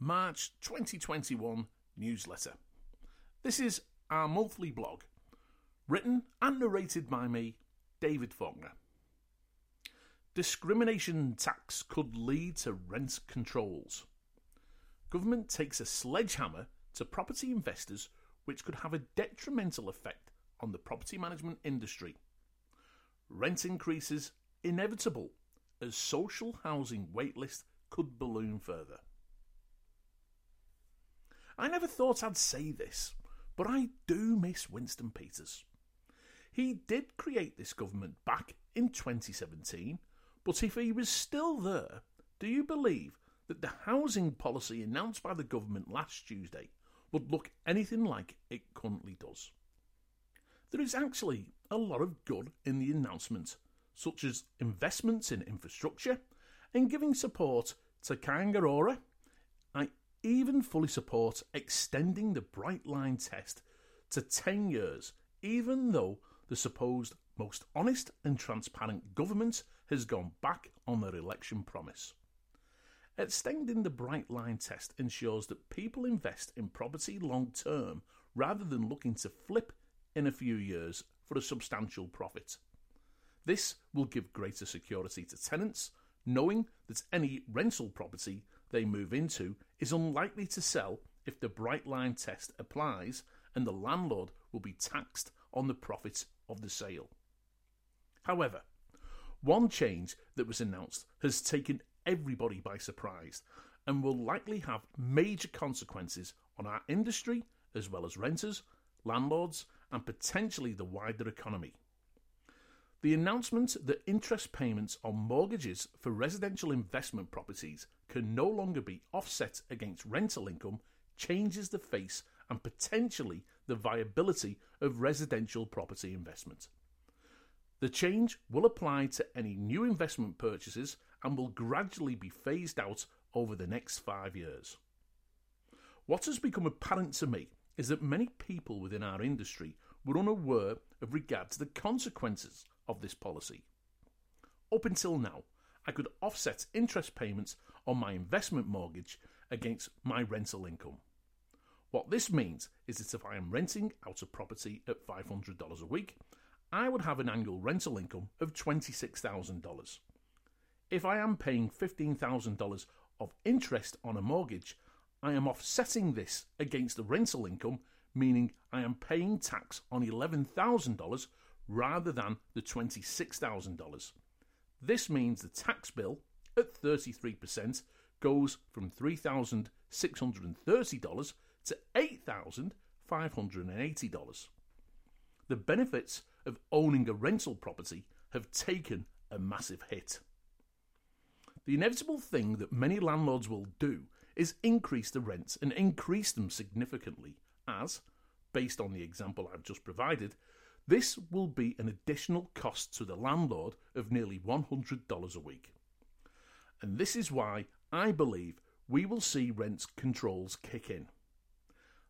March 2021 newsletter. This is our monthly blog, written and narrated by me, David Faulkner. Discrimination tax could lead to rent controls. Government takes a sledgehammer to property investors, which could have a detrimental effect on the property management industry. Rent increases inevitable as social housing waitlist could balloon further. I never thought I'd say this, but I do miss Winston Peters. He did create this government back in 2017, but if he was still there, do you believe that the housing policy announced by the government last Tuesday would look anything like it currently does? There is actually a lot of good in the announcement, such as investments in infrastructure and giving support to Kāinga Ora. Even fully support extending the Bright Line test to 10 years, even though the supposed most honest and transparent government has gone back on their election promise. Extending the Bright Line test ensures that people invest in property long term rather than looking to flip in a few years for a substantial profit. This will give greater security to tenants, knowing that any rental property they move into is unlikely to sell if the Bright Line test applies and the landlord will be taxed on the profit of the sale. However, one change that was announced has taken everybody by surprise and will likely have major consequences on our industry as well as renters, landlords, and potentially the wider economy. The announcement that interest payments on mortgages for residential investment properties can no longer be offset against rental income changes the face and potentially the viability of residential property investment. The change will apply to any new investment purchases and will gradually be phased out over the next five years. What has become apparent to me is that many people within our industry were unaware of regard to the consequences of this policy. Up until now, I could offset interest payments on my investment mortgage against my rental income. What this means is that if I am renting out a property at $500 a week, I would have an annual rental income of $26,000. If I am paying $15,000 of interest on a mortgage, I am offsetting this against the rental income, meaning I am paying tax on $11,000 rather than the $26,000. This means the tax bill at 33% goes from $3,630 to $8,580. The benefits of owning a rental property have taken a massive hit. The inevitable thing that many landlords will do is increase the rents and increase them significantly, as, based on the example I've just provided, this will be an additional cost to the landlord of nearly $100 a week. And this is why I believe we will see rent controls kick in.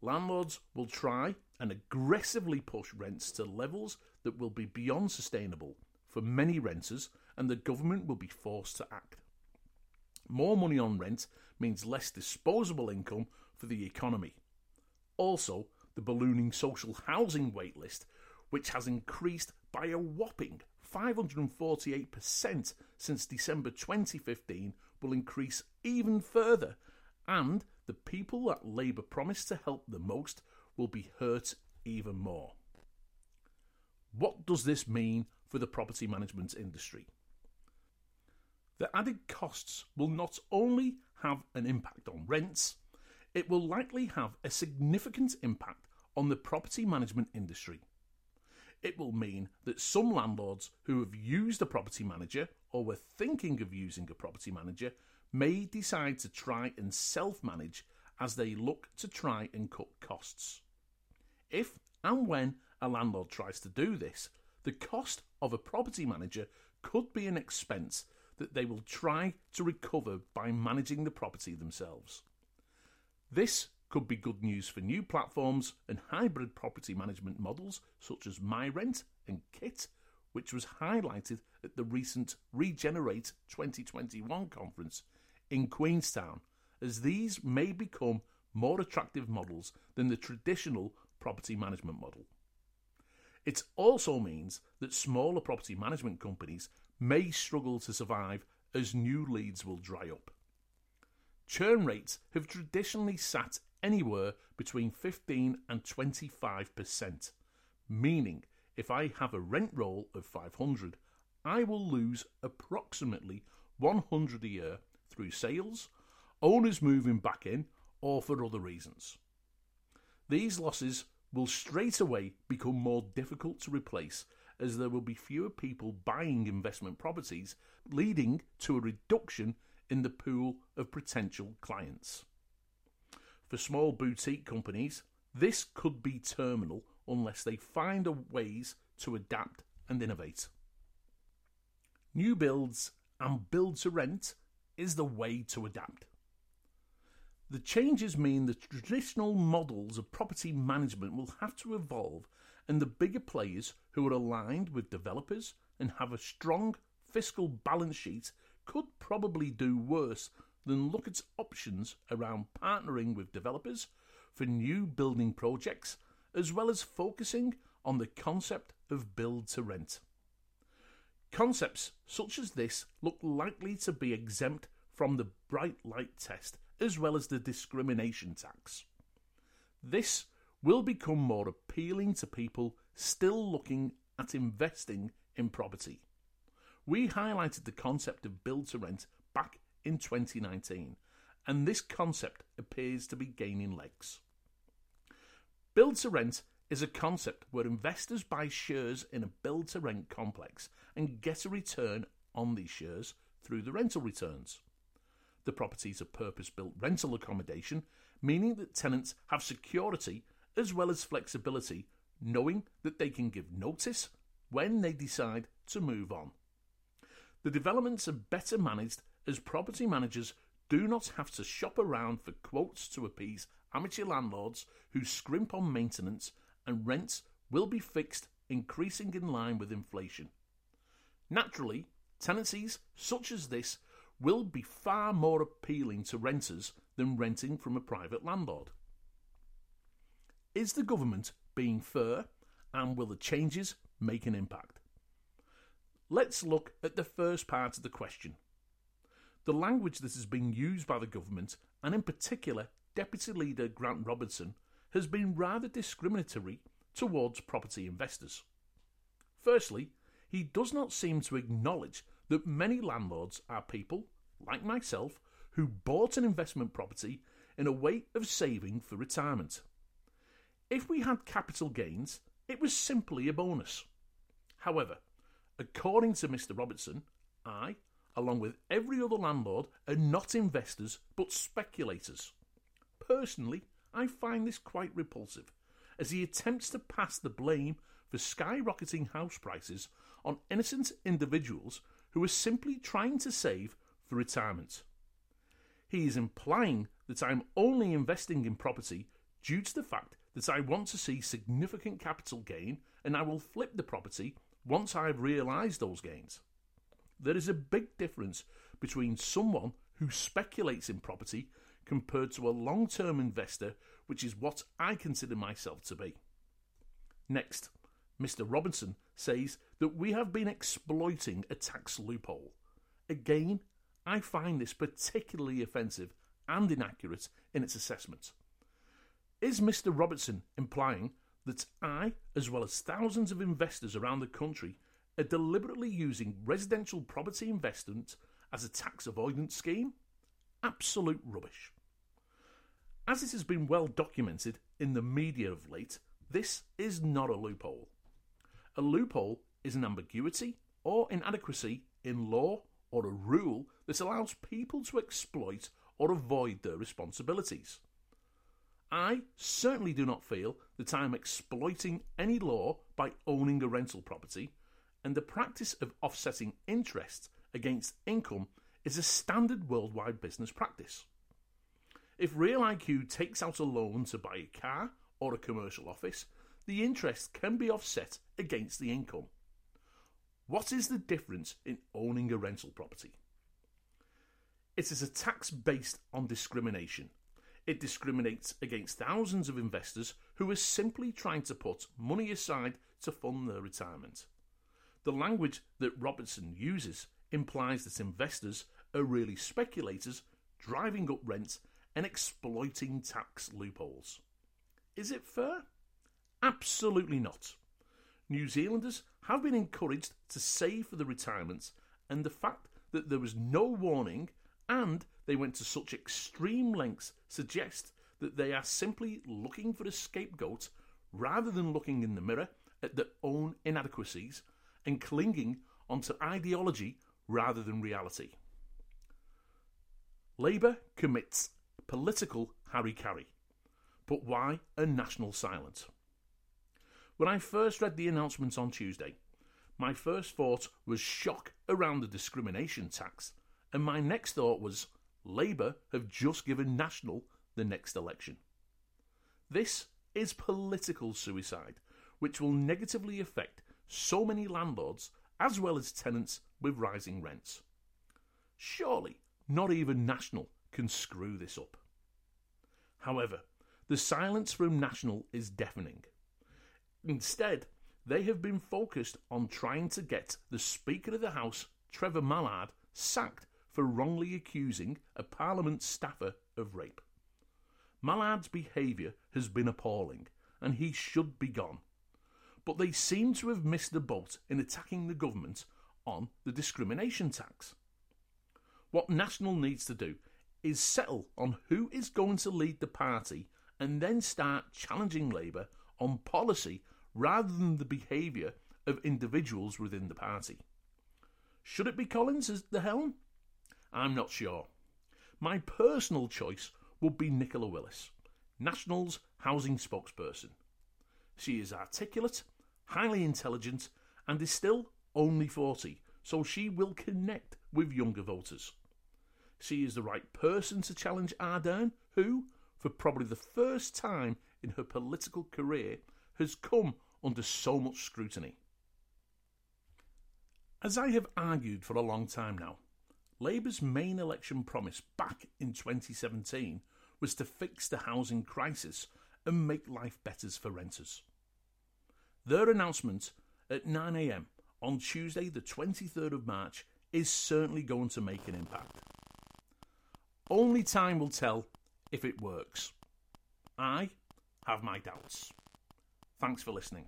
Landlords will try and aggressively push rents to levels that will be beyond sustainable for many renters, and the government will be forced to act. More money on rent means less disposable income for the economy. Also, the ballooning social housing waitlist which has increased by a whopping 548% since December 2015, will increase even further, and the people that Labour promised to help the most will be hurt even more. What does this mean for the property management industry? The added costs will not only have an impact on rents, it will likely have a significant impact on the property management industry it will mean that some landlords who have used a property manager or were thinking of using a property manager may decide to try and self manage as they look to try and cut costs. If and when a landlord tries to do this, the cost of a property manager could be an expense that they will try to recover by managing the property themselves. This could be good news for new platforms and hybrid property management models such as MyRent and Kit, which was highlighted at the recent Regenerate 2021 conference in Queenstown as these may become more attractive models than the traditional property management model. It also means that smaller property management companies may struggle to survive as new leads will dry up. Churn rates have traditionally sat anywhere between 15 and 25%, meaning if I have a rent roll of 500, I will lose approximately 100 a year through sales, owners moving back in, or for other reasons. These losses will straight away become more difficult to replace as there will be fewer people buying investment properties, leading to a reduction in the pool of potential clients. For small boutique companies, this could be terminal unless they find ways to adapt and innovate. New builds and build to rent is the way to adapt. The changes mean the traditional models of property management will have to evolve, and the bigger players who are aligned with developers and have a strong fiscal balance sheet could probably do worse than look at options around partnering with developers for new building projects, as well as focusing on the concept of build to rent. Concepts such as this look likely to be exempt from the bright line test as well as the discrimination tax. This will become more appealing to people still looking at investing in property. We highlighted the concept of build to rent back in 2019, and this concept appears to be gaining legs. Build to rent is a concept where investors buy shares in a build to rent complex and get a return on these shares through the rental returns. The properties are purpose built rental accommodation, meaning that tenants have security as well as flexibility, knowing that they can give notice when they decide to move on. The developments are better managed as property managers do not have to shop around for quotes to appease amateur landlords who scrimp on maintenance, and rents will be fixed, increasing in line with inflation. Naturally, tenancies such as this will be far more appealing to renters than renting from a private landlord. Is the government being fair and will the changes make an impact? Let's look at the first part of the question. The language that has been used by the government, and in particular Deputy Leader Grant Robertson, has been rather discriminatory towards property investors. Firstly, he does not seem to acknowledge that many landlords are people, like myself, who bought an investment property in a way of saving for retirement. If we had capital gains, it was simply a bonus. However, according to Mr. Robertson, I, along with every other landlord, are not investors but speculators. Personally, I find this quite repulsive, as he attempts to pass the blame for skyrocketing house prices on innocent individuals who are simply trying to save for retirement. He is implying that I am only investing in property due to the fact that I want to see significant capital gain and I will flip the property once I've realised those gains. There is a big difference between someone who speculates in property compared to a long term investor, which is what I consider myself to be. Next, Mr. Robinson says that we have been exploiting a tax loophole. Again, I find this particularly offensive and inaccurate in its assessment. Is Mr. Robertson implying that I, as well as thousands of investors around the country, are deliberately using residential property investment as a tax avoidance scheme? Absolute rubbish. As it has been well documented in the media of late, this is not a loophole. A loophole is an ambiguity or inadequacy in law or a rule that allows people to exploit or avoid their responsibilities. I certainly do not feel that I am exploiting any law by owning a rental property, and the practice of offsetting interest against income is a standard worldwide business practice. If Real IQ takes out a loan to buy a car or a commercial office, the interest can be offset against the income. What is the difference in owning a rental property? It is a tax based on discrimination. It discriminates against thousands of investors who are simply trying to put money aside to fund their retirement. The language that Robertson uses implies that investors are really speculators driving up rents and exploiting tax loopholes. Is it fair? Absolutely not. New Zealanders have been encouraged to save for the retirement, and the fact that there was no warning and they went to such extreme lengths suggests that they are simply looking for a scapegoat rather than looking in the mirror at their own inadequacies and clinging onto ideology rather than reality. Labour commits political harry-carry. But why a national silence? When I first read the announcements on Tuesday, my first thought was shock around the discrimination tax, and my next thought was Labour have just given National the next election. This is political suicide, which will negatively affect so many landlords as well as tenants with rising rents. Surely not even National can screw this up. However, the silence from National is deafening. Instead, they have been focused on trying to get the Speaker of the House, Trevor Mallard, sacked for wrongly accusing a Parliament staffer of rape. Mallard's behaviour has been appalling, and he should be gone. But they seem to have missed the boat in attacking the government on the discrimination tax. What National needs to do is settle on who is going to lead the party and then start challenging Labour on policy rather than the behaviour of individuals within the party. Should it be Collins as the helm? I'm not sure. My personal choice would be Nicola Willis, National's housing spokesperson. She is articulate, highly intelligent, and is still only 40, so she will connect with younger voters. She is the right person to challenge Ardern, who, for probably the first time in her political career, has come under so much scrutiny. As I have argued for a long time now, Labour's main election promise back in 2017 was to fix the housing crisis and make life better for renters. Their announcement at 9am on Tuesday, the 23rd of March, is certainly going to make an impact. Only time will tell if it works. I have my doubts. Thanks for listening.